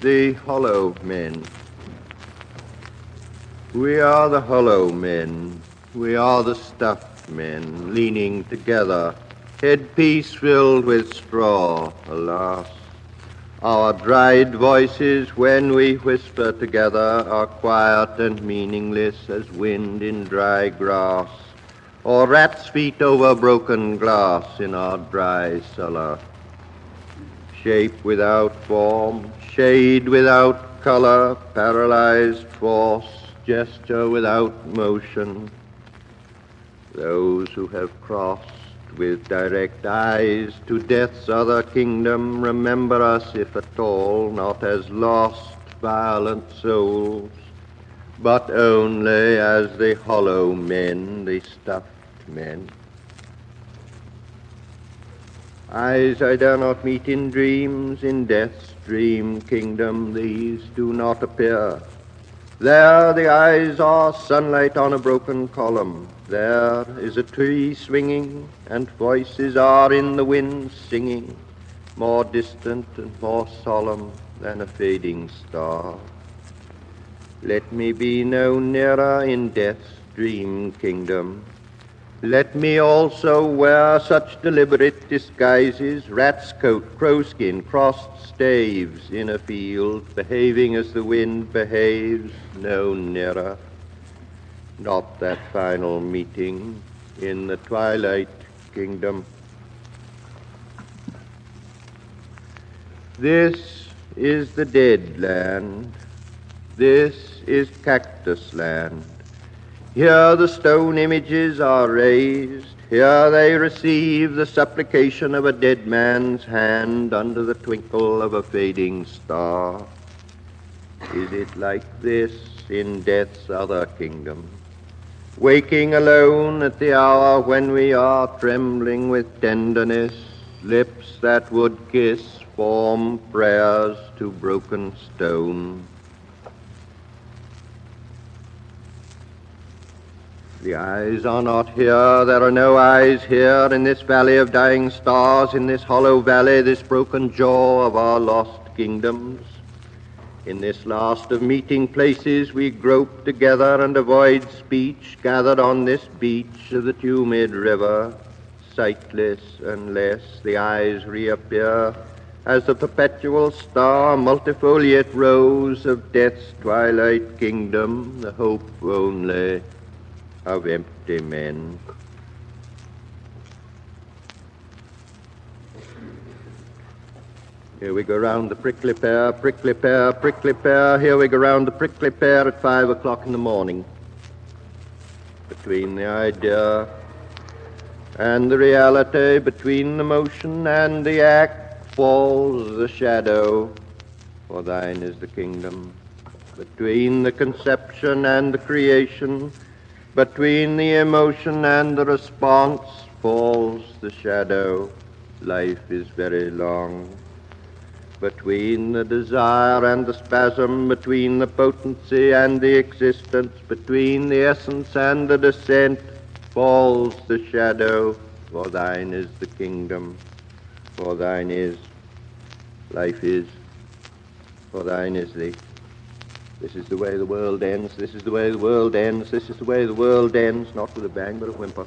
The hollow men. We are the hollow men. We are the stuffed men, leaning together, headpiece filled with straw, alas. Our dried voices, when we whisper together, are quiet and meaningless as wind in dry grass, or rat's feet over broken glass in our dry cellar. Shape without form, shade without color, paralyzed force, gesture without motion. Those who have crossed with direct eyes to death's other kingdom remember us, if at all, not as lost, violent souls, but only as the hollow men, the stuffed men. Eyes I dare not meet in dreams, in death's dream kingdom, these do not appear. There the eyes are sunlight on a broken column. There is a tree swinging, and voices are in the wind singing, more distant and more solemn than a fading star. Let me be no nearer in death's dream kingdom let me also wear such deliberate disguises, rat's coat, crowskin, crossed staves in a field, behaving as the wind behaves, no nearer. Not that final meeting in the twilight kingdom. This is the dead land. This is cactus land. Here the stone images are raised. Here they receive the supplication of a dead man's hand under the twinkle of a fading star. Is it like this in death's other kingdom? Waking alone at the hour when we are trembling with tenderness, lips that would kiss form prayers to broken stone. The eyes are not here, there are no eyes here in this valley of dying stars, in this hollow valley, this broken jaw of our lost kingdoms. In this last of meeting places we grope together and avoid speech, gathered on this beach of the tumid river, sightless unless the eyes reappear as the perpetual star, multifoliate rose of death's twilight kingdom, the hope only of empty men. Here we go round the prickly pear, prickly pear, prickly pear. Here we go round the prickly pear at five o'clock in the morning. Between the idea and the reality, between the motion and the act, falls the shadow, for thine is the kingdom. Between the conception and the creation, between the emotion and the response falls the shadow. Life is very long. Between the desire and the spasm, between the potency and the existence, between the essence and the descent, falls the shadow. For thine is the kingdom, for thine is, life is, for thine is the this is the way the world ends. This is the way the world ends. This is the way the world ends. Not with a bang, but a whimper.